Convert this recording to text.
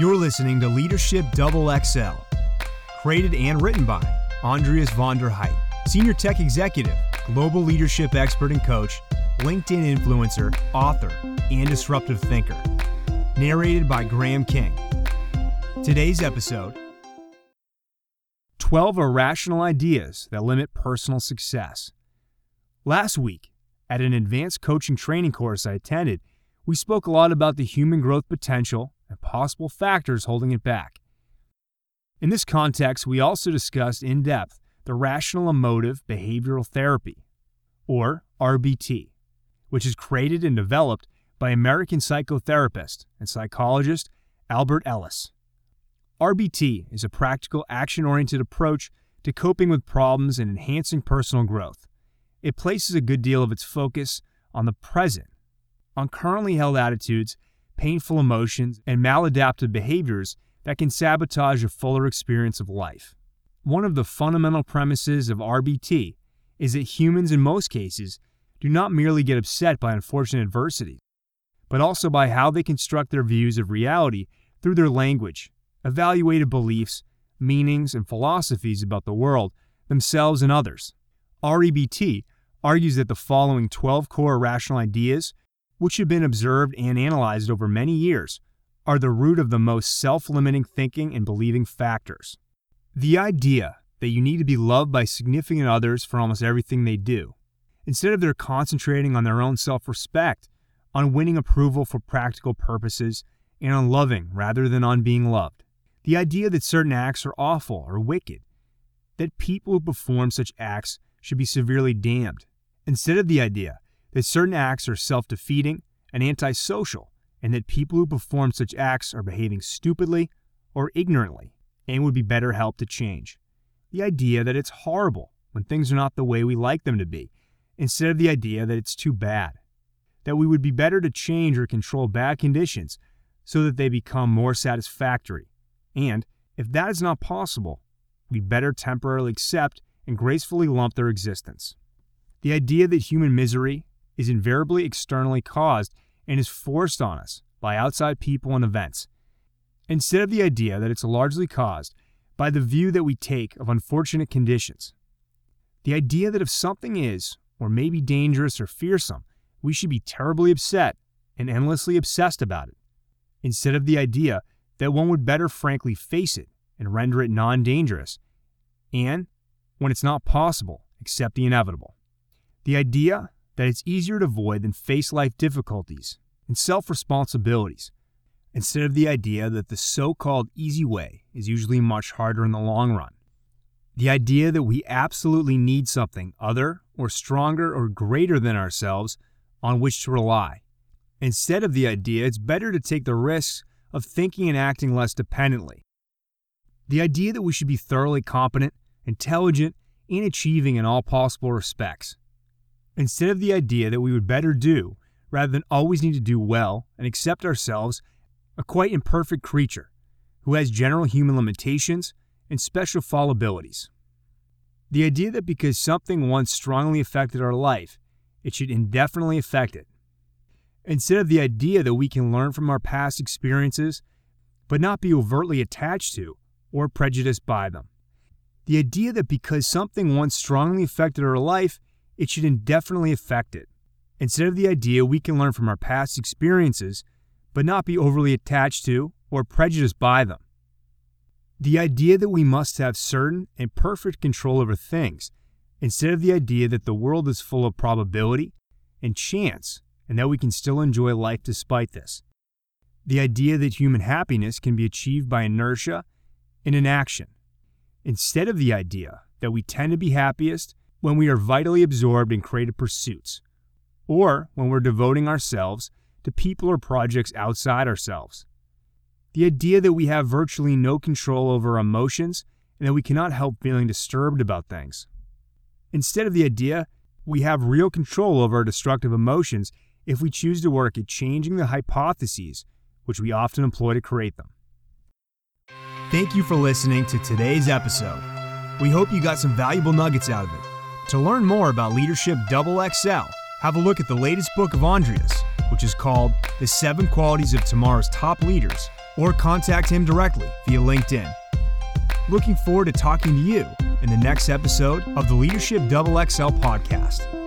You're listening to Leadership Double XL, created and written by Andreas von der Heydt, Senior Tech Executive, Global Leadership Expert and Coach, LinkedIn Influencer, Author, and Disruptive Thinker. Narrated by Graham King. Today's episode 12 Irrational Ideas That Limit Personal Success. Last week, at an advanced coaching training course I attended, we spoke a lot about the human growth potential and possible factors holding it back. In this context, we also discussed in depth the rational emotive behavioral therapy, or REBT, which is created and developed by American psychotherapist and psychologist Albert Ellis. REBT is a practical, action oriented approach to coping with problems and enhancing personal growth. It places a good deal of its focus on the present, on currently held attitudes painful emotions, and maladaptive behaviors that can sabotage a fuller experience of life. One of the fundamental premises of REBT is that humans, in most cases, do not merely get upset by unfortunate adversity, but also by how they construct their views of reality through their language, evaluated beliefs, meanings, and philosophies about the world, themselves, and others. REBT argues that the following 12 core rational ideas which have been observed and analyzed over many years, are the root of the most self limiting thinking and believing factors. The idea that you need to be loved by significant others for almost everything they do, instead of their concentrating on their own self respect, on winning approval for practical purposes, and on loving rather than on being loved. The idea that certain acts are awful or wicked, that people who perform such acts should be severely damned, instead of the idea that certain acts are self defeating and antisocial, and that people who perform such acts are behaving stupidly or ignorantly and would be better helped to change. The idea that it's horrible when things are not the way we like them to be, instead of the idea that it's too bad. That we would be better to change or control bad conditions so that they become more satisfactory. And, if that is not possible, we better temporarily accept and gracefully lump their existence. The idea that human misery is invariably externally caused and is forced on us by outside people and events, instead of the idea that it's largely caused by the view that we take of unfortunate conditions. The idea that if something is, or may be dangerous or fearsome, we should be terribly upset and endlessly obsessed about it, instead of the idea that one would better frankly face it and render it non dangerous, and, when it's not possible, accept the inevitable. The idea that it's easier to avoid than face life difficulties and self responsibilities, instead of the idea that the so called easy way is usually much harder in the long run. The idea that we absolutely need something other or stronger or greater than ourselves on which to rely, instead of the idea it's better to take the risks of thinking and acting less dependently. The idea that we should be thoroughly competent, intelligent, and achieving in all possible respects instead of the idea that we would better do rather than always need to do well and accept ourselves a quite imperfect creature who has general human limitations and special fallibilities. The idea that because something once strongly affected our life, it should indefinitely affect it. Instead of the idea that we can learn from our past experiences, but not be overtly attached to or prejudiced by them. The idea that because something once strongly affected our life, it should indefinitely affect it. Instead of the idea we can learn from our past experiences, but not be overly attached to or prejudiced by them. The idea that we must have certain and perfect control over things, instead of the idea that the world is full of probability and chance, and that we can still enjoy life despite this. The idea that human happiness can be achieved by inertia and inaction, instead of the idea that we tend to be happiest when we are vitally absorbed in creative pursuits, or when we're devoting ourselves to people or projects outside ourselves. The idea that we have virtually no control over our emotions and that we cannot help feeling disturbed about things. Instead of the idea we have real control over our destructive emotions if we choose to work at changing the hypotheses which we often employ to create them. Thank you for listening to today's episode. We hope you got some valuable nuggets out of it. To learn more about Leadership Double XL, have a look at the latest book of Andreas, which is called The Seven Qualities of Tomorrow's Top Leaders, or contact him directly via LinkedIn. Looking forward to talking to you in the next episode of the Leadership Double XL podcast.